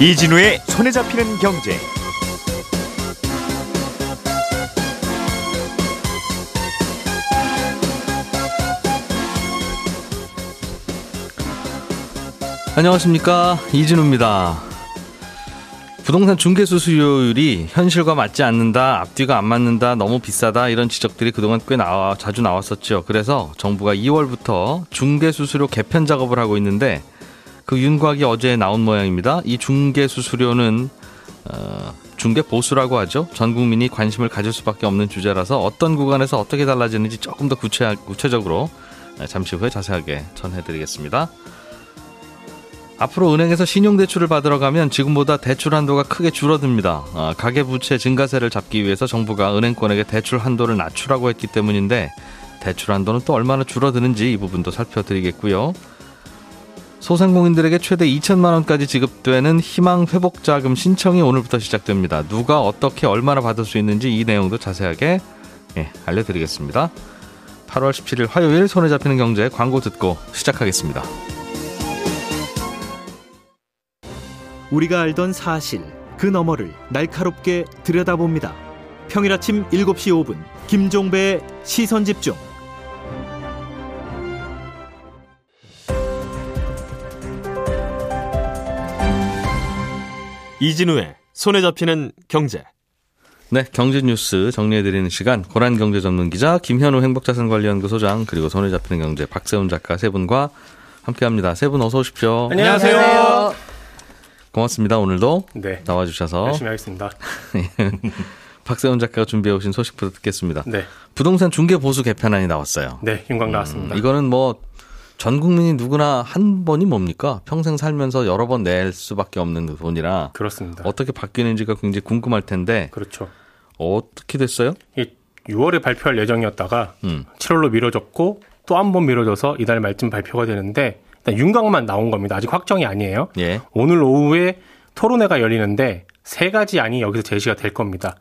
이진우의 손에 잡히는 경제. 안녕하십니까 이진우입니다. 부동산 중개 수수료율이 현실과 맞지 않는다, 앞뒤가 안 맞는다, 너무 비싸다 이런 지적들이 그동안 꽤 나와 자주 나왔었죠. 그래서 정부가 2월부터 중개 수수료 개편 작업을 하고 있는데 그 윤곽이 어제 나온 모양입니다. 이 중개 수수료는 어, 중개 보수라고 하죠. 전 국민이 관심을 가질 수밖에 없는 주제라서 어떤 구간에서 어떻게 달라지는지 조금 더 구체, 구체적으로 잠시 후에 자세하게 전해드리겠습니다. 앞으로 은행에서 신용대출을 받으러 가면 지금보다 대출 한도가 크게 줄어듭니다. 아, 가계부채 증가세를 잡기 위해서 정부가 은행권에게 대출 한도를 낮추라고 했기 때문인데 대출 한도는 또 얼마나 줄어드는지 이 부분도 살펴드리겠고요. 소상공인들에게 최대 2천만 원까지 지급되는 희망 회복 자금 신청이 오늘부터 시작됩니다. 누가 어떻게 얼마나 받을 수 있는지 이 내용도 자세하게 예, 알려드리겠습니다. 8월 17일 화요일 손에 잡히는 경제 광고 듣고 시작하겠습니다. 우리가 알던 사실 그 너머를 날카롭게 들여다봅니다. 평일 아침 7시 5분 김종배의 시선 집중. 이진우의 손에 잡히는 경제. 네, 경제 뉴스 정리해드리는 시간 고란 경제 전문 기자 김현우 행복자산관리연구소장 그리고 손에 잡히는 경제 박세훈 작가 세 분과 함께합니다. 세 분 어서 오십시오. 안녕하세요. 고맙습니다. 오늘도 네. 나와주셔서 열심히 하겠습니다. 박세훈 작가가 준비해 오신 소식부터 듣겠습니다. 네. 부동산 중개 보수 개편안이 나왔어요. 네, 윤광 나왔습니다. 음, 이거는 뭐 전 국민이 누구나 한 번이 뭡니까? 평생 살면서 여러 번 낼 수밖에 없는 돈이라 그렇습니다. 어떻게 바뀌는지가 굉장히 궁금할 텐데 그렇죠. 어떻게 됐어요? 이 6월에 발표할 예정이었다가 음. 7월로 미뤄졌고 또 한 번 미뤄져서 이달 말쯤 발표가 되는데 일단 윤곽만 나온 겁니다. 아직 확정이 아니에요. 예. 오늘 오후에 토론회가 열리는데 세 가지 안이 여기서 제시가 될 겁니다.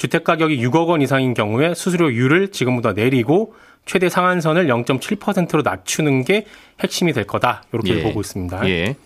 주택 가격이 6억 원 이상인 경우에 수수료율을 지금보다 내리고 최대 상한선을 0.7%로 낮추는 게 핵심이 될 거다. 이렇게 예. 보고 있습니다. 예.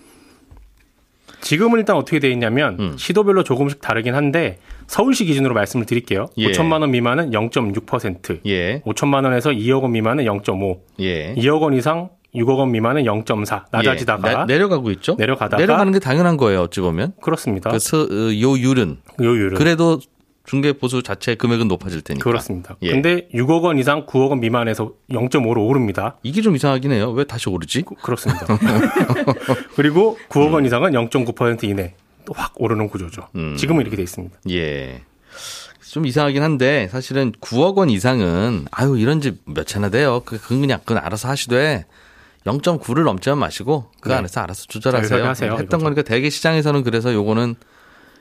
지금은 일단 어떻게 돼 있냐면 음. 시도별로 조금씩 다르긴 한데 서울시 기준으로 말씀을 드릴게요. 예. 5천만 원 미만은 0.6%, 예. 5천만 원에서 2억 원 미만은 0.5, 예. 2억 원 이상 6억 원 미만은 0.4 낮아지다가 예. 내, 내려가고 있죠? 내려가다가 내려가는 게 당연한 거예요. 어찌 보면. 그렇습니다. 그 서, 어, 요율은 요 율은 그래도 중개 보수 자체 금액은 높아질 테니까. 그렇습니다. 예. 근데 6억 원 이상 9억 원 미만에서 0.5로 오릅니다. 이게 좀 이상하긴 해요. 왜 다시 오르지? 그- 그렇습니다. 그리고 9억 원 이상은 0.9% 이내 또확 오르는 구조죠. 음. 지금은 이렇게 돼 있습니다. 예. 좀 이상하긴 한데 사실은 9억 원 이상은 아유 이런 집 몇 채나 돼요. 그 그건 그냥 그건 알아서 하시되 0.9를 넘지만 마시고 그 네. 안에서 알아서 조절하세요. 하세요, 했던 이거죠. 거니까 대개 시장에서는 그래서 요거는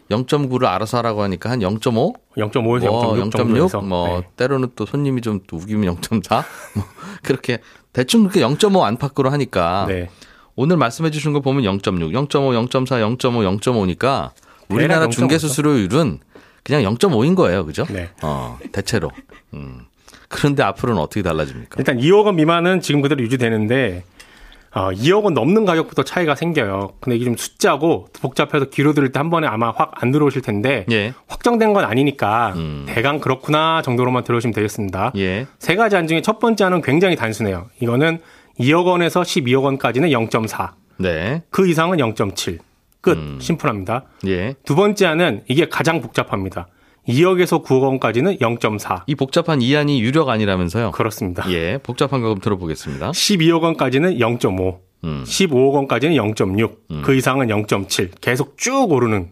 0.9를 알아서 하라고 하니까 한 0.5, 0.5에서 뭐 0.6 정도에서 0.6, 뭐 네. 때로는 또 손님이 좀 우기면 0.4, 뭐 그렇게 대충 그렇게 0.5 안팎으로 하니까 네. 오늘 말씀해 주신 거 보면 0.6, 0.5, 0.4, 0.5, 0.5니까 우리나라 중개 0.5 죠. 수수료율은 그냥 0.5인 거예요. 그죠? 네. 어, 대체로. 음. 그런데 앞으로는 어떻게 달라집니까? 일단 2억 원 미만은 지금 그대로 유지되는데 어, 2억 원 넘는 가격부터 차이가 생겨요. 근데 이게 좀 숫자고 복잡해서 귀로 들을 때 한 번에 아마 확 안 들어오실 텐데 예. 확정된 건 아니니까 음. 대강 그렇구나 정도로만 들어오시면 되겠습니다. 예. 세 가지 안 중에 첫 번째 안은 굉장히 단순해요. 이거는 2억 원에서 12억 원까지는 0.4, 네. 그 이상은 0.7. 끝. 음. 심플합니다. 예. 두 번째 안은 이게 가장 복잡합니다. 2억에서 9억 원까지는 0.4. 이 복잡한 이안이 유력 아니라면서요? 그렇습니다. 예. 복잡한 거 그럼 들어보겠습니다. 12억 원까지는 0.5. 음. 15억 원까지는 0.6, 그 이상은 0.7. 계속 쭉 오르는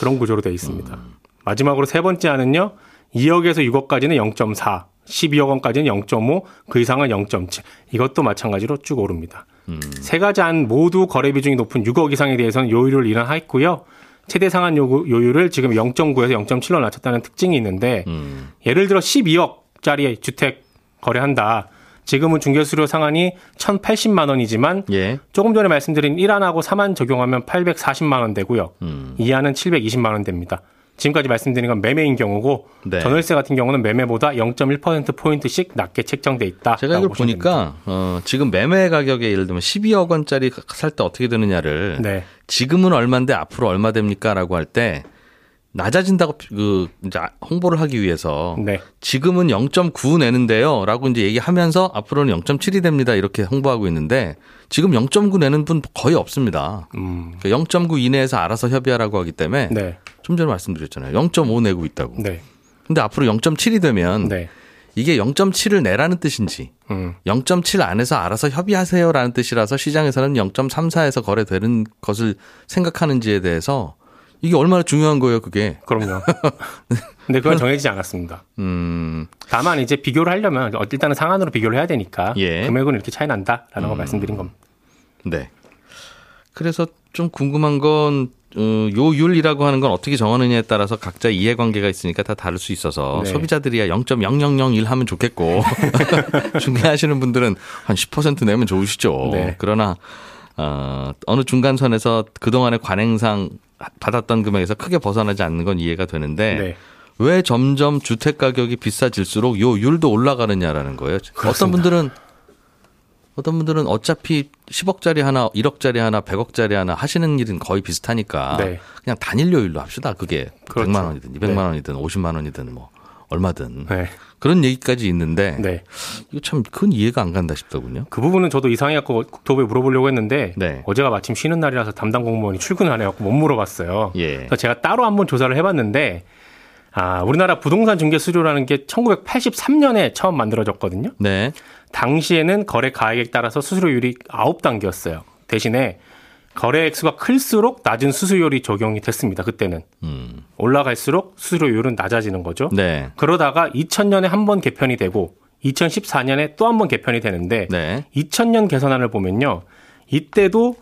그런 구조로 되어 있습니다. 음. 마지막으로 세 번째 안은요, 2억에서 6억까지는 0.4, 12억 원까지는 0.5, 그 이상은 0.7. 이것도 마찬가지로 쭉 오릅니다. 음. 세 가지 안 모두 거래 비중이 높은 6억 이상에 대해서는 요율을 인하했고요. 최대 상한 요구- 요율을 지금 0.9에서 0.7로 낮췄다는 특징이 있는데 음. 예를 들어 12억짜리 주택 거래한다. 지금은 중개수료 상한이 1,080만 원이지만 예. 조금 전에 말씀드린 1안하고 3안 적용하면 840만 원 되고요. 음. 2안은 720만 원 됩니다. 지금까지 말씀드린 건 매매인 경우고 네. 전월세 같은 경우는 매매보다 0.1% 포인트씩 낮게 책정돼 있다. 제가 이걸 보니까 어, 지금 매매 가격에 예를 들면 12억 원짜리 살 때 어떻게 되느냐를 네. 지금은 얼마인데 앞으로 얼마 됩니까라고 할 때 낮아진다고 그 이제 홍보를 하기 위해서 네. 지금은 0.9 내는데요라고 이제 얘기하면서 앞으로는 0.7이 됩니다. 이렇게 홍보하고 있는데 지금 0.9 내는 분 거의 없습니다. 음. 그러니까 0.9 이내에서 알아서 협의하라고 하기 때문에 네. 좀 전에 말씀드렸잖아요. 0.5 내고 있다고. 네. 근데 앞으로 0.7이 되면 네. 이게 0.7을 내라는 뜻인지 음. 0.7 안에서 알아서 협의하세요라는 뜻이라서 시장에서는 0.34에서 거래되는 것을 생각하는지에 대해서 이게 얼마나 중요한 거예요, 그게. 그럼요. 근데 그건 정해지지 않았습니다. 음, 다만 이제 비교를 하려면 일단은 상한으로 비교를 해야 되니까 예. 금액은 이렇게 차이 난다라는 걸 말씀드린 겁니다. 네. 그래서 좀 궁금한 건, 어, 요율이라고 하는 건 어떻게 정하느냐에 따라서 각자 이해관계가 있으니까 다 다를 수 있어서 네. 소비자들이야 0.0001 하면 좋겠고 중개하시는 분들은 한 10% 내면 좋으시죠. 네. 그러나 어, 어느 중간선에서 그동안의 관행상 받았던 금액에서 크게 벗어나지 않는 건 이해가 되는데 네. 왜 점점 주택 가격이 비싸질수록 요 율도 올라가느냐라는 거예요. 어떤 그렇습니다. 분들은 어떤 분들은 어차피 10억짜리 하나, 1억짜리 하나, 100억짜리 하나 하시는 일은 거의 비슷하니까 네. 그냥 단일 요율로 합시다. 그게 그렇죠. 100만 원이든 200만 네. 원이든 50만 원이든 뭐 얼마든 네. 그런 얘기까지 있는데 네. 이거 참 큰 이해가 안 간다 싶더군요. 그 부분은 저도 이상해 갖고 국토부에 물어보려고 했는데 네. 어제가 마침 쉬는 날이라서 담당 공무원이 출근 안 해갖고 못 물어봤어요. 예. 그래서 제가 따로 한번 조사를 해봤는데 아 우리나라 부동산 중개 수수료라는 게 1983년에 처음 만들어졌거든요. 네. 당시에는 거래 가액에 따라서 수수료율이 9단계였어요. 대신에 거래 액수가 클수록 낮은 수수료율이 적용이 됐습니다. 그때는 음. 올라갈수록 수수료율은 낮아지는 거죠. 네. 그러다가 2000년에 한 번 개편이 되고 2014년에 또 한 번 개편이 되는데 네. 2000년 개선안을 보면요. 이때도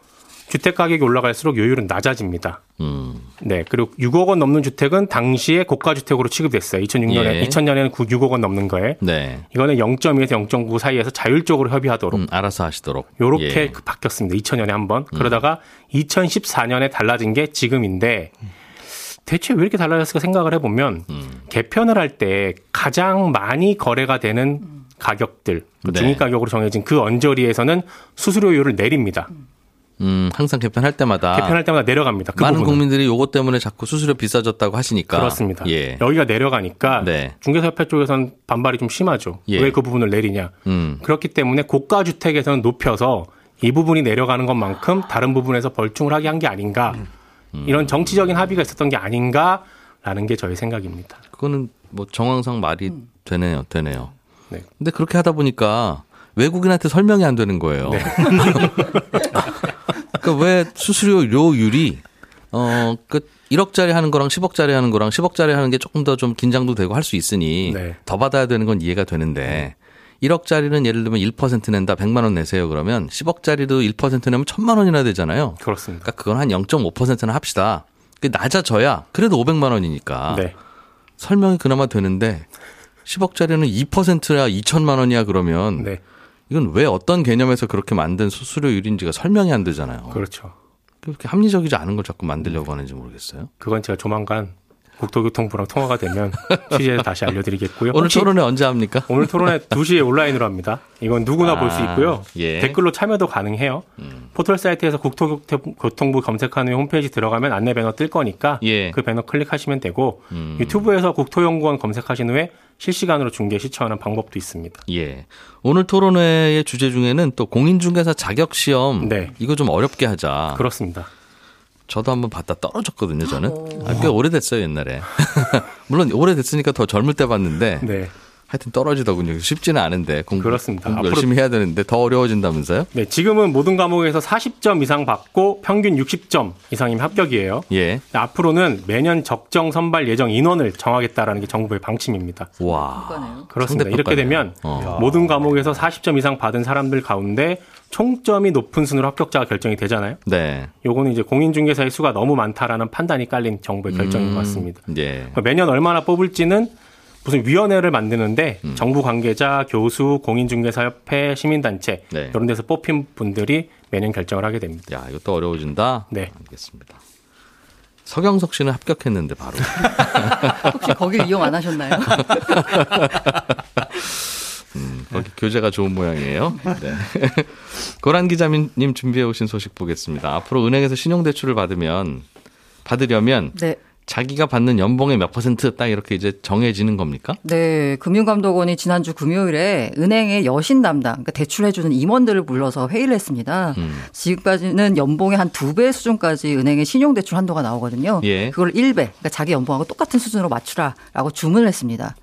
주택 가격이 올라갈수록 요율은 낮아집니다. 음. 네. 그리고 6억 원 넘는 주택은 당시에 고가 주택으로 취급됐어요. 2006년에 예. 2000년에는 6억 원 넘는 거에 네. 이거는 0.2에서 0.9 사이에서 자율적으로 협의하도록 음, 알아서 하시도록. 요렇게 예. 그 바뀌었습니다. 2000년에 한 번. 그러다가 2014년에 달라진 게 지금인데 대체 왜 이렇게 달라졌을까 생각을 해 보면 음. 개편을 할 때 가장 많이 거래가 되는 가격들 그 네. 중위 가격으로 정해진 그 언저리에서는 수수료율을 내립니다. 음, 항상 개편할 때마다 개편할 때마다 내려갑니다. 그 많은 부분은. 국민들이 요것 때문에 자꾸 수수료 비싸졌다고 하시니까 그렇습니다. 예. 여기가 내려가니까 네. 중개사협회 쪽에서는 반발이 좀 심하죠. 예. 왜그 부분을 내리냐. 음. 그렇기 때문에 고가 주택에서는 높여서 이 부분이 내려가는 것만큼 다른 부분에서 벌충을 하게 한 게 아닌가. 음. 이런 정치적인 합의가 있었던 게 아닌가라는 게 저의 생각입니다. 그거는 뭐 정황상 말이 되네요. 되네요. 네. 근데 그렇게 하다 보니까 외국인한테 설명이 안 되는 거예요. 네. 그러니까 왜 수수료율이 어그 1억짜리 하는 거랑 10억짜리 하는 거랑 10억짜리 하는 게 조금 더 좀 긴장도 되고 할 수 있으니 네. 더 받아야 되는 건 이해가 되는데 1억짜리는 예를 들면 1% 낸다 100만 원 내세요 그러면 10억짜리도 1% 내면 1000만 원이나 되잖아요. 그렇습니다. 그러니까 그건 한 0.5%는 합시다. 그게 낮아져야 그래도 500만 원이니까 네. 설명이 그나마 되는데 10억짜리는 2%야 2천만 원이야 그러면 네. 이건 왜 어떤 개념에서 그렇게 만든 수수료율인지가 설명이 안 되잖아요. 그렇죠. 그렇게 합리적이지 않은 걸 자꾸 만들려고 하는지 모르겠어요. 그건 제가 조만간 국토교통부랑 통화가 되면 취재해서 다시 알려드리겠고요. 오늘 토론회 언제 합니까? 오늘 토론회 2시에 온라인으로 합니다. 이건 누구나 아, 볼수 있고요. 예. 음. 댓글로 참여도 가능해요. 포털 사이트에서 국토교통부 검색한 후에 홈페이지 들어가면 안내 배너 뜰 거니까 예. 음. 그 배너 클릭하시면 되고 유튜브에서 국토연구원 검색하신 후에 실시간으로 중계 시청하는 방법도 있습니다. 예. 오늘 토론회의 주제 중에는 또 공인중개사 자격 시험 네. 이거 좀 어렵게 하자. 그렇습니다. 저도 한번 봤다 떨어졌거든요, 저는. 아, 꽤 오래됐어요, 옛날에. 물론 오래됐으니까 더 젊을 때 봤는데 네. 하여튼 떨어지더군요. 쉽지는 않은데 공부, 그렇습니다. 공부 앞으로- 열심히 해야 되는데 더 어려워진다면서요? 네, 지금은 모든 과목에서 40점 이상 받고 평균 60점 이상이면 합격이에요. 예. 앞으로는 매년 적정 선발 예정 인원을 정하겠다라는 게 정부의 방침입니다. 와. 그렇습니다. 이렇게. 되면 어. 모든 과목에서 40점 이상 받은 사람들 가운데 총점이 높은 순으로 합격자가 결정이 되잖아요. 네. 요거는 이제 공인중개사의 수가 너무 많다라는 판단이 깔린 정부의 결정인 것 같습니다. 예. 그러니까 매년 얼마나 뽑을지는 무슨 위원회를 만드는데 음. 정부 관계자, 교수, 공인중개사협회, 시민단체 네. 이런 데서 뽑힌 분들이 매년 결정을 하게 됩니다. 야, 이것도 어려워진다? 네. 알겠습니다. 서경석 씨는 합격했는데 바로. 혹시 거길 이용 안 하셨나요? 음, 거기 교재가 좋은 모양이에요. 네. 고란 기자님 준비해 오신 소식 보겠습니다. 앞으로 은행에서 신용대출을 받으면 받으려면 네. 자기가 받는 연봉의 몇 퍼센트 딱 이렇게 이제 정해지는 겁니까? 네, 금융감독원이 지난주 금요일에 은행의 여신 담당, 그러니까 대출해주는 임원들을 불러서 회의를 했습니다. 음. 지금까지는 연봉의 한 두 배 수준까지 은행의 신용대출 한도가 나오거든요. 예. 그걸 1배, 그러니까 자기 연봉하고 똑같은 수준으로 맞추라라고 주문을 했습니다.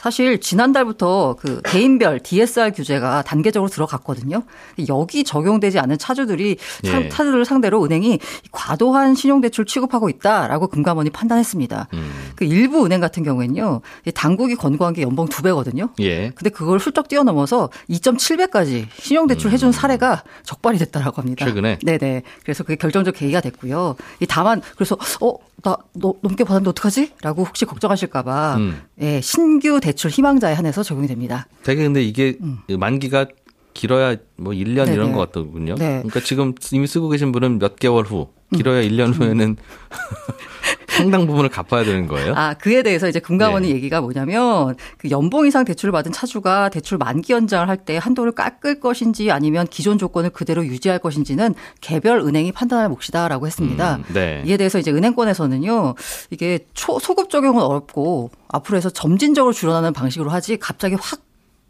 사실 지난달부터 그 개인별 DSR 규제가 단계적으로 들어갔거든요. 여기 적용되지 않은 차주들이 상- 예. 차주를 상대로 은행이 과도한 신용대출 취급하고 있다라고 금감원이 판단했습니다. 음. 그 일부 은행 같은 경우에는요, 이 당국이 권고한 게 연봉 두 배거든요. 예. 근데 그걸 훌쩍 뛰어넘어서 2.7배까지 신용대출 해준 사례가 적발이 됐다라고 합니다. 음. 최근에? 네네. 그래서 그게 결정적 계기가 됐고요. 이 다만 그래서 어나 너, 넘게 받았는데 어떡하지? 라고 혹시 걱정하실까봐 음. 예, 신규 대출 희망자에 한해서 적용이 됩니다. 되게 근데 이게 만기가 길어야 뭐 1년 네네. 이런 것 같더군요. 네. 그러니까 지금 이미 쓰고 계신 분은 몇 개월 후, 길어야 1년 후에는 상당 부분을 갚아야 되는 거예요. 아, 그에 대해서 이제 금감원의 예. 얘기가 뭐냐면 그 연봉 이상 대출을 받은 차주가 대출 만기 연장을 할 때 한도를 깎을 것인지 아니면 기존 조건을 그대로 유지할 것인지는 개별 은행이 판단할 몫이다라고 했습니다. 음, 네. 이에 대해서 이제 은행권에서는요, 이게 초, 소급 적용은 어렵고 앞으로 해서 점진적으로 줄어나는 방식으로 하지 갑자기 확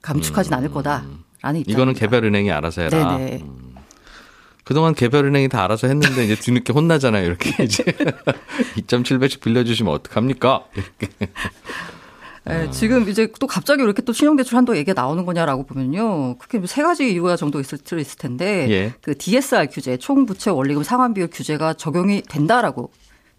감축하진 않을 거다 라는 입장입니다. 음. 이거는 개별 은행이 알아서 해라. 네네. 음. 그동안 개별 은행이 다 알아서 했는데 이제 뒤늦게 혼나잖아요. 이렇게 이제 2.7배씩 빌려주시면 어떡합니까? 이렇게. 예, 지금 이제 또 갑자기 이렇게 또 신용대출 한도 얘기가 나오는 거냐라고 보면요. 그게 뭐세 가지 이유가 정도 있을, 있을 텐데 예. 그 DSR 규제, 총부채 원리금 상환 비율 규제가 적용이 된다라고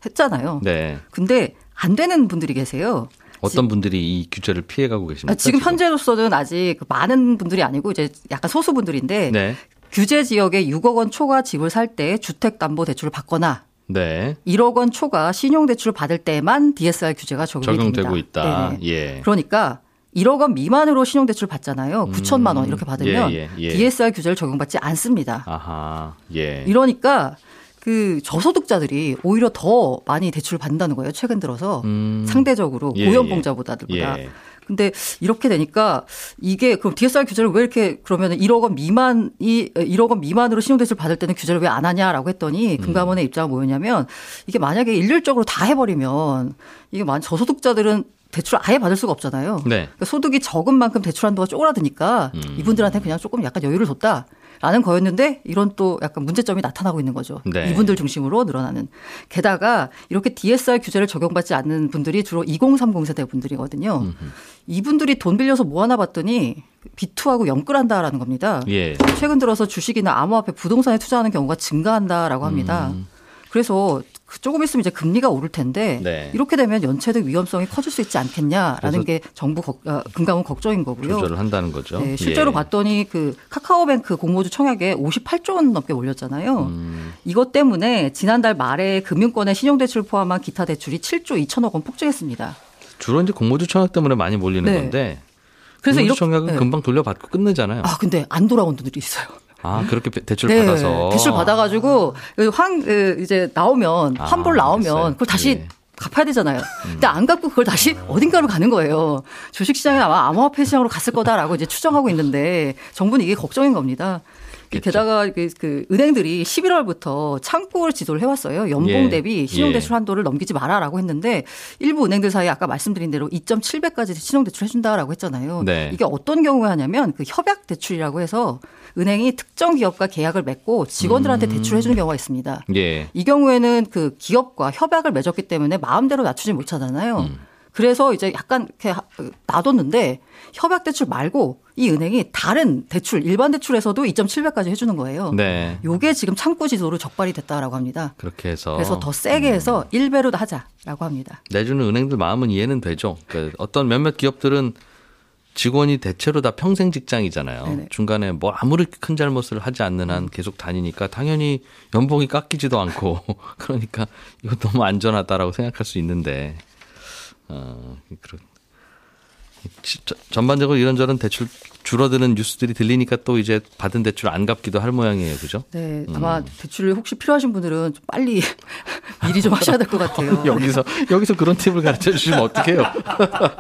했잖아요. 네. 근데 안 되는 분들이 계세요. 어떤 분들이 이 규제를 피해가고 계십니까? 아, 지금 현재로서는 아직 그 많은 분들이 아니고 이제 약간 소수 분들인데 네. 규제 지역에 6억 원 초과 집을 살 때 주택담보대출을 받거나 네. 1억 원 초과 신용대출을 받을 때만 DSR 규제가 적용이 적용되고 됩니다. 있다. 예. 그러니까 1억 원 미만으로 신용대출 받잖아요. 9천만 원 이렇게 받으면 예, 예, 예. DSR 규제를 적용받지 않습니다. 아하. 예. 이러니까 그 저소득자들이 오히려 더 많이 대출을 받는다는 거예요. 최근 들어서 음. 상대적으로 예, 고연봉자보다들보다. 예. 근데 이렇게 되니까 이게 그럼 DSR 규제를 왜 이렇게 그러면 1억 원 미만이 1억 원 미만으로 신용대출 받을 때는 규제를 왜 안 하냐라고 했더니 음. 금감원의 입장은 뭐였냐면 이게 만약에 일률적으로 다 해버리면 이게 만 저소득자들은 대출 아예 받을 수가 없잖아요. 네. 그러니까 소득이 적은 만큼 대출 한도가 쪼그라드니까 음. 이분들한테 그냥 조금 약간 여유를 줬다. 라는 거였는데 이런 또 약간 문제점이 나타나고 있는 거죠. 네. 이분들 중심으로 늘어나는. 게다가 이렇게 DSR 규제를 적용받지 않는 분들이 주로 2030 세대 분들이거든요. 이분들이 돈 빌려서 뭐 하나 봤더니 비투하고 영끌한다라는 겁니다. 예. 최근 들어서 주식이나 암호화폐 부동산에 투자하는 경우가 증가한다라고 합니다. 음. 그래서 그 조금 있으면 이제 금리가 오를 텐데 네. 이렇게 되면 연체득 위험성이 커질 수 있지 않겠냐라는 게 정부 걱, 어, 금감원 걱정인 거고요. 조절을 한다는 거죠. 네, 실제로 예. 봤더니 그 카카오뱅크 공모주 청약에 58조 원 넘게 올렸잖아요. 음. 이것 때문에 지난달 말에 금융권의 신용대출 포함한 기타 대출이 7조 2천억 원 폭증했습니다. 주로 이제 공모주 청약 때문에 많이 몰리는 네. 건데 그래서 이렇게 청약은 네. 금방 돌려받고 끝내잖아요. 아 근데 안 돌아온 분들이 있어요. 아, 그렇게 대출 네, 받아서 대출 받아가지고 환 그, 이제 나오면 아, 환불 나오면 알겠어요. 그걸 다시 예. 갚아야 되잖아요. 근데 안 갚고 그걸 다시 어딘가로 가는 거예요. 주식시장에 아마 암호화폐 시장으로 갔을 거다라고 이제 추정하고 있는데 정부는 이게 걱정인 겁니다. 그렇죠. 게다가 그, 그 은행들이 11월부터 창구를 지도를 해왔어요. 연봉 예. 대비 신용대출 예. 한도를 넘기지 마라라고 했는데 일부 은행들 사이에 아까 말씀드린 대로 2.7배까지 신용대출 해준다라고 했잖아요. 네. 이게 어떤 경우에 하냐면 그 협약 대출이라고 해서 은행이 특정 기업과 계약을 맺고 직원들한테 음. 대출해주는 경우가 있습니다. 예. 이 경우에는 그 기업과 협약을 맺었기 때문에 마음대로 낮추지 못하잖아요. 음. 그래서 이제 약간 이렇게 하- 놔뒀는데 협약 대출 말고 이 은행이 다른 대출 일반 대출에서도 2.7배까지 해주는 거예요. 네. 요게 지금 창구 지도로 적발이 됐다라고 합니다. 그렇게 해서 그래서 더 세게 해서 1배로 하자라고 합니다. 내주는 은행들 마음은 이해는 되죠. 그러니까 어떤 몇몇 기업들은 직원이 대체로 다 평생 직장이잖아요. 네네. 중간에 뭐 아무리 큰 잘못을 하지 않는 한 계속 다니니까 당연히 연봉이 깎이지도 않고 그러니까 이거 너무 안전하다라고 생각할 수 있는데 어 저- 전반적으로 이런저런 대출 줄어드는 뉴스들이 들리니까 또 이제 받은 대출 안 갚기도 할 모양이에요, 그죠? 네, 음. 아마 대출이 혹시 필요하신 분들은 좀 빨리 미리 좀 하셔야 될 것 같아요. 여기서 여기서 그런 팁을 가르쳐 주시면 어떡해요?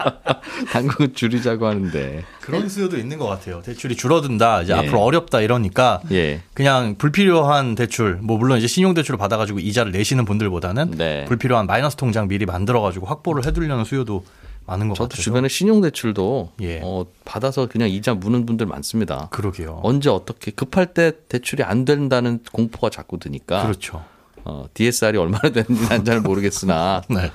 당국은 줄이자고 하는데. 그런 수요도 있는 것 같아요. 대출이 줄어든다, 이제 예. 앞으로 어렵다 이러니까 예. 그냥 불필요한 대출, 뭐 물론 이제 신용 대출을 받아가지고 이자를 내시는 분들보다는 네. 불필요한 마이너스 통장 미리 만들어가지고 확보를 해두려는 수요도 많은 것 저도 같아서. 주변에 신용대출도 예. 어, 받아서 그냥 이자 무는 분들 많습니다. 그러게요. 언제 어떻게 급할 때 대출이 안 된다는 공포가 자꾸 드니까 그렇죠. 어, DSR이 얼마나 되는지 난 잘 모르겠으나 네.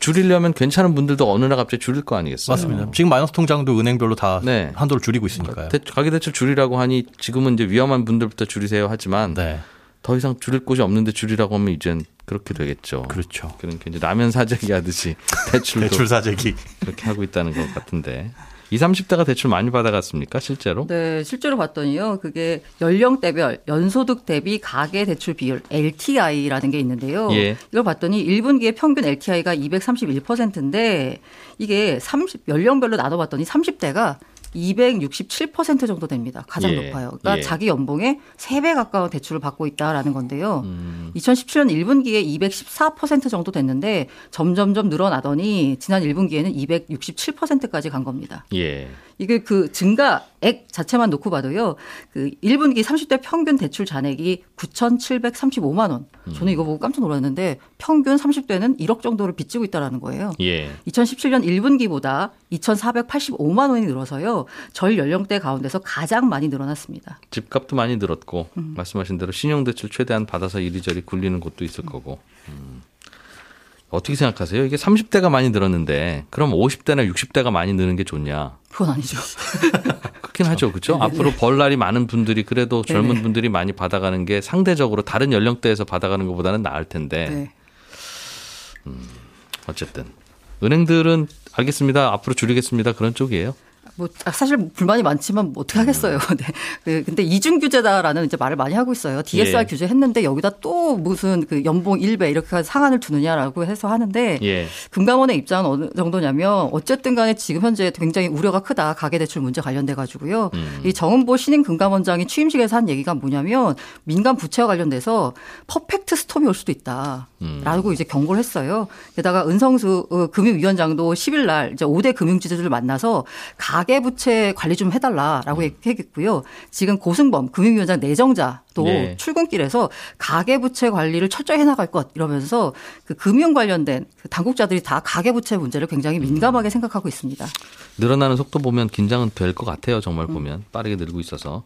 줄이려면 괜찮은 분들도 어느 날 갑자기 줄일 거 아니겠어요? 맞습니다. 지금 마이너스 통장도 은행별로 다 네. 한도를 줄이고 있으니까요. 대, 가계대출 줄이라고 하니 지금은 이제 위험한 분들부터 줄이세요 하지만 네. 더 이상 줄일 곳이 없는데 줄이라고 하면 이젠 그렇게 되겠죠. 그렇죠. 그러니까 이제 라면 사재기 하듯이 대출도 대출 사재기. 그렇게 하고 있다는 것 같은데 20, 30대가 대출 많이 받아갔습니까 실제로? 네, 실제로 봤더니요. 그게 연령대별 연소득 대비 가계 대출 비율 LTI라는 게 있는데요. 예. 이걸 봤더니 1분기의 평균 LTI가 231%인데 이게 30 연령별로 나눠 봤더니 30대가 267% 정도 됩니다. 가장 예. 높아요. 그러니까 예. 자기 연봉의 3배 가까운 대출을 받고 있다라는 건데요. 음. 2017년 1분기에 214% 정도 됐는데 점점점 늘어나더니 지난 1분기에는 267%까지 간 겁니다. 예. 이게 그 증가액 자체만 놓고 봐도요. 그 1분기 30대 평균 대출 잔액이 9,735만 원. 저는 이거 보고 깜짝 놀랐는데 평균 30대는 1억 정도를 빚지고 있다라는 거예요. 예. 2017년 1분기보다 2,485만 원이 늘어서요. 전 연령대 가운데서 가장 많이 늘어났습니다. 집값도 많이 늘었고 음. 말씀하신 대로 신용 대출 최대한 받아서 이리저리 굴리는 곳도 있을 거고 음. 어떻게 생각하세요? 이게 30대가 많이 늘었는데 그럼 50대나 60대가 많이 느는 게 좋냐? 그건 아니죠. 그렇긴 하죠, 그렇죠? 앞으로 벌 날이 많은 분들이 그래도 젊은 네네. 분들이 많이 받아가는 게 상대적으로 다른 연령대에서 받아가는 것보다는 나을 텐데 네. 어쨌든 은행들은 알겠습니다, 앞으로 줄이겠습니다 그런 쪽이에요. 뭐 아, 사실 불만이 많지만 뭐 어떻게 하겠어요. 네. 그 근데 이중 규제다라는 이제 말을 많이 하고 있어요. DSR 예. 규제했는데 여기다 또 무슨 그 연봉 1배 이렇게 상한을 두느냐라고 해서 하는데 예, 금감원의 입장은 어느 정도냐면 어쨌든 간에 지금 현재 굉장히 우려가 크다. 가계 대출 문제 관련돼 가지고요. 음. 이 정은보 신임 금감원장이 취임식에서 한 얘기가 뭐냐면 민간 부채와 관련돼서 퍼펙트 스톰이 올 수도 있다. 음. 라고 이제 경고를 했어요. 게다가 은성수 어, 금융위원장도 10일 날 이제 5대 금융지주들을 만나서 가계 부채 관리 좀 해달라라고 얘기했고요. 지금 고승범 금융위원장 내정자도 네. 출근길에서 가계 부채 관리를 철저히 해나갈 것 이러면서 그 금융 관련된 그 당국자들이 다 가계 부채 문제를 굉장히 민감하게 생각하고 있습니다. 늘어나는 속도 보면 긴장은 될 것 같아요. 정말 보면 빠르게 늘고 있어서.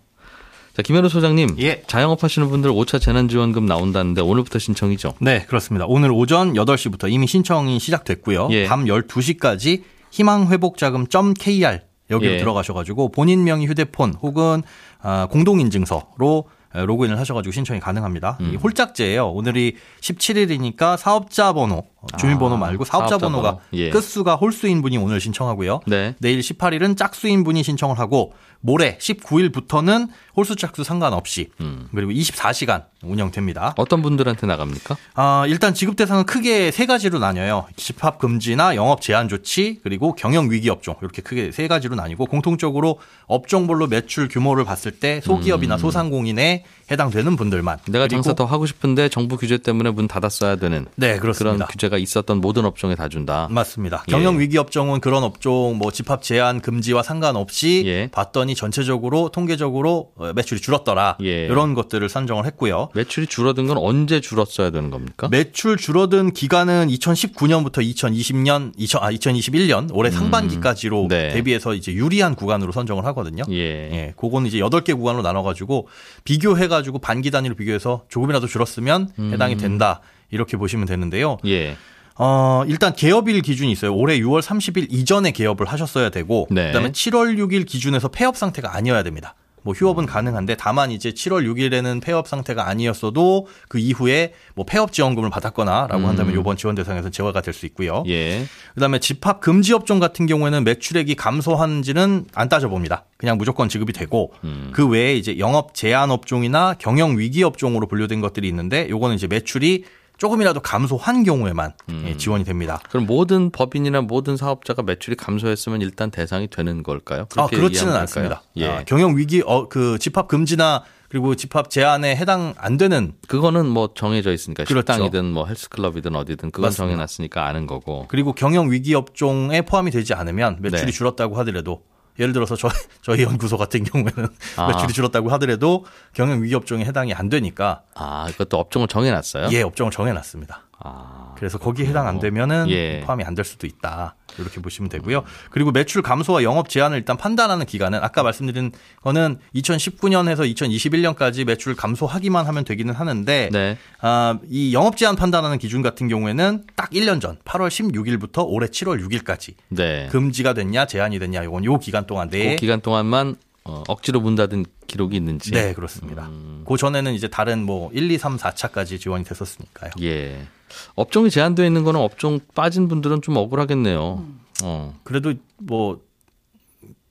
자, 김현우 소장님, 예. 자영업 하시는 분들 5차 재난지원금 나온다는데 오늘부터 신청이죠. 네, 그렇습니다. 오늘 오전 8시부터 이미 신청이 시작됐고요. 예. 밤 12시까지 희망회복자금.kr 여기로 예. 들어가셔가지고 본인 명의 휴대폰 혹은 아, 공동인증서로 로그인을 하셔가지고 신청이 가능합니다. 음. 이 홀짝제예요. 오늘이 17일이니까 사업자 번호, 주민번호 아, 말고 사업자, 사업자 번호가 번호. 예. 끝수가 홀수인 분이 오늘 신청하고요. 네. 내일 18일은 짝수인 분이 신청을 하고 모레 19일부터는 홀수 짝수 상관없이 음. 그리고 24시간 운영됩니다. 어떤 분들한테 나갑니까? 아, 일단 지급 대상은 크게 세 가지로 나뉘어요. 집합 금지나 영업 제한 조치, 그리고 경영 위기 업종. 이렇게 크게 세 가지로 나뉘고 공통적으로 업종별로 매출 규모를 봤을 때 소기업이나 소상공인에 해당되는 분들만. 음. 내가 장사 더 하고 싶은데 정부 규제 때문에 문 닫았어야 되는 네, 그렇습니다. 그런 규제가 있었던 모든 업종에 다 준다. 맞습니다. 예. 경영 위기 업종은 그런 업종 뭐 집합 제한 금지와 상관없이 예. 봤더니 전체적으로 통계적으로 어, 매출이 줄었더라. 예. 이런 것들을 산정을 했고요. 매출이 줄어든 건 언제 줄었어야 되는 겁니까? 매출 줄어든 기간은 2019년부터 2020년, 2000, 아, 2021년 올해 상반기까지로 네. 대비해서 이제 유리한 구간으로 선정을 하거든요. 예. 예, 그거는 이제 8개 구간으로 나눠가지고 비교해가지고 반기 단위로 비교해서 조금이라도 줄었으면 음. 해당이 된다. 이렇게 보시면 되는데요. 예. 어, 일단 개업일 기준이 있어요. 올해 6월 30일 이전에 개업을 하셨어야 되고, 네. 그 다음에 7월 6일 기준에서 폐업 상태가 아니어야 됩니다. 뭐 휴업은 가능한데 다만 이제 7월 6일에는 폐업 상태가 아니었어도 그 이후에 뭐 폐업 지원금을 받았거나라고 한다면 이번 지원 대상에서 제외가 될 수 있고요. 음. 예. 그다음에 집합 금지 업종 같은 경우에는 매출액이 감소한지는 안 따져봅니다. 그냥 무조건 지급이 되고 음. 그 외에 이제 영업 제한 업종이나 경영 위기 업종으로 분류된 것들이 있는데 요거는 이제 매출이 조금이라도 감소한 경우에만 음. 예, 지원이 됩니다. 그럼 모든 법인이나 모든 사업자가 매출이 감소했으면 일단 대상이 되는 걸까요? 아, 그렇지는 않습니다. 예. 아, 경영 위기 어, 그 집합 금지나 그리고 집합 제한에 해당 안 되는 그거는 뭐 정해져 있으니까 그렇죠. 식당이든 뭐 헬스클럽이든 어디든 그건 맞습니다. 정해놨으니까 아는 거고. 그리고 경영 위기 업종에 포함이 되지 않으면 매출이 네. 줄었다고 하더라도 예를 들어서 저, 저희 연구소 같은 경우에는 아. 매출이 줄었다고 하더라도 경영 위기 업종에 해당이 안 되니까 아, 이것도 업종을 정해놨어요? 예 업종을 정해놨습니다. 아, 그래서 거기에 해당 안 되면은 예. 포함이 안 될 수도 있다. 이렇게 보시면 되고요. 그리고 매출 감소와 영업 제한을 일단 판단하는 기간은 아까 말씀드린 거는 2019년에서 2021년까지 매출 감소하기만 하면 되기는 하는데 네. 아, 이 영업 제한 판단하는 기준 같은 경우에는 딱 1년 전 8월 16일부터 올해 7월 6일까지 네. 금지가 됐냐 제한이 됐냐 이건 요 기간 동안 내에 그 기간 동안만 어, 억지로 문 닫은 기록이 있는지. 네, 그렇습니다. 음. 그 전에는 이제 다른 뭐 1, 2, 3, 4차까지 지원이 됐었으니까요. 예. 업종이 제한되어 있는 거는 업종 빠진 분들은 좀 억울하겠네요. 어. 그래도 뭐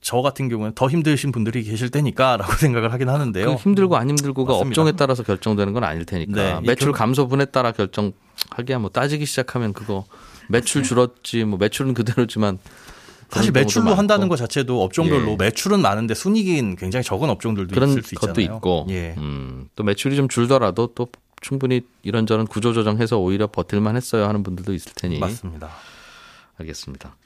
저 같은 경우는 더 힘드신 분들이 계실 테니까라고 생각을 하긴 하는데요. 그 힘들고 안 힘들고가 맞습니다. 업종에 따라서 결정되는 건 아닐 테니까 네, 이 매출 경- 감소분에 따라 결정하기야 뭐 따지기 시작하면 그거 매출 줄었지 뭐 매출은 그대로지만 사실 매출로 한다는. 것 자체도 업종별로 예. 매출은 많은데 순이익은 굉장히 적은 업종들도 그런 있을 수 있잖아요. 것도 있고 예. 음, 또 매출이 좀 줄더라도 또 충분히 이런저런 구조조정해서 오히려 버틸만 했어요 하는 분들도 있을 테니 맞습니다. 알겠습니다.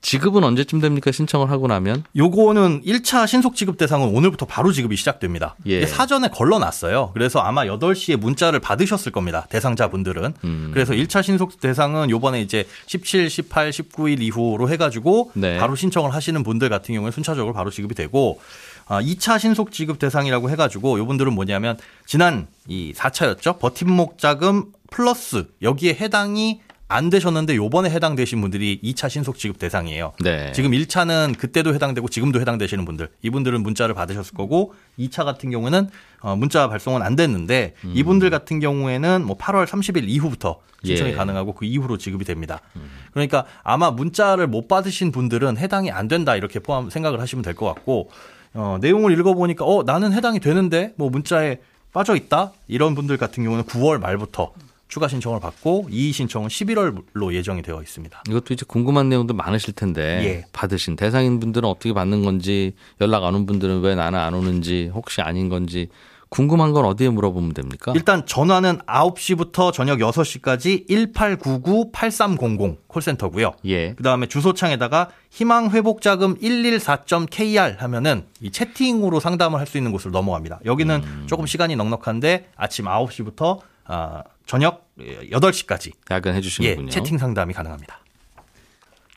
지급은 언제쯤 됩니까? 신청을 하고 나면 요거는 1차 신속 지급 대상은 오늘부터 바로 지급이 시작됩니다. 예. 사전에 걸러놨어요. 그래서 아마 8시에 문자를 받으셨을 겁니다. 대상자분들은. 음. 그래서 1차 신속 대상은 요번에 이제 17, 18, 19일 이후로 해가지고 네. 바로 신청을 하시는 분들 같은 경우에 순차적으로 바로 지급이 되고 아, 2차 신속 지급 대상이라고 해가지고 요분들은 뭐냐면 지난 이 4차였죠. 버팀목 자금 플러스 여기에 해당이 안 되셨는데 요번에 해당되신 분들이 2차 신속 지급 대상이에요. 네. 지금 1차는 그때도 해당되고 지금도 해당되시는 분들 이분들은 문자를 받으셨을 거고 2차 같은 경우에는 어, 문자 발송은 안 됐는데 이분들 같은 경우에는 뭐 8월 30일 이후부터 신청이 예. 가능하고 그 이후로 지급이 됩니다. 그러니까 아마 문자를 못 받으신 분들은 해당이 안 된다 이렇게 포함 생각을 하시면 될 것 같고 어, 내용을 읽어보니까 어 나는 해당이 되는데 뭐 문자에 빠져 있다 이런 분들 같은 경우는 9월 말부터 추가 신청을 받고 이의 신청은 11월로 예정이 되어 있습니다. 이것도 이제 궁금한 내용도 많으실 텐데 예. 받으신 대상인 분들은 어떻게 받는 건지 연락 안 온 분들은 왜 나는 안 오는지 혹시 아닌 건지 궁금한 건 어디에 물어보면 됩니까? 일단 전화는 9시부터 저녁 6시까지 1899-8300 콜센터고요. 예. 그다음에 주소창에다가 희망 회복 자금 114.kr 하면은 이 채팅으로 상담을 할 수 있는 곳으로 넘어갑니다. 여기는 음. 조금 시간이 넉넉한데 아침 9시부터 아, 저녁 8시까지 야근해 예, 주시는군요. 채팅 상담이 가능합니다.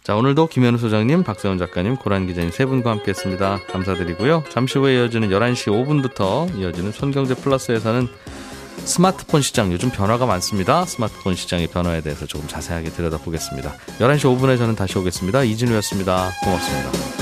자, 오늘도 김현우 소장님, 박세원 작가님, 고란 기자님 세 분과 함께 했습니다. 감사드리고요. 잠시 후에 이어지는 11시 5분부터 이어지는 손경제 플러스에서는 스마트폰 시장 요즘 변화가 많습니다. 스마트폰 시장의 변화에 대해서 조금 자세하게 들여다보겠습니다. 11시 5분에 저는 다시 오겠습니다. 이진우였습니다. 고맙습니다.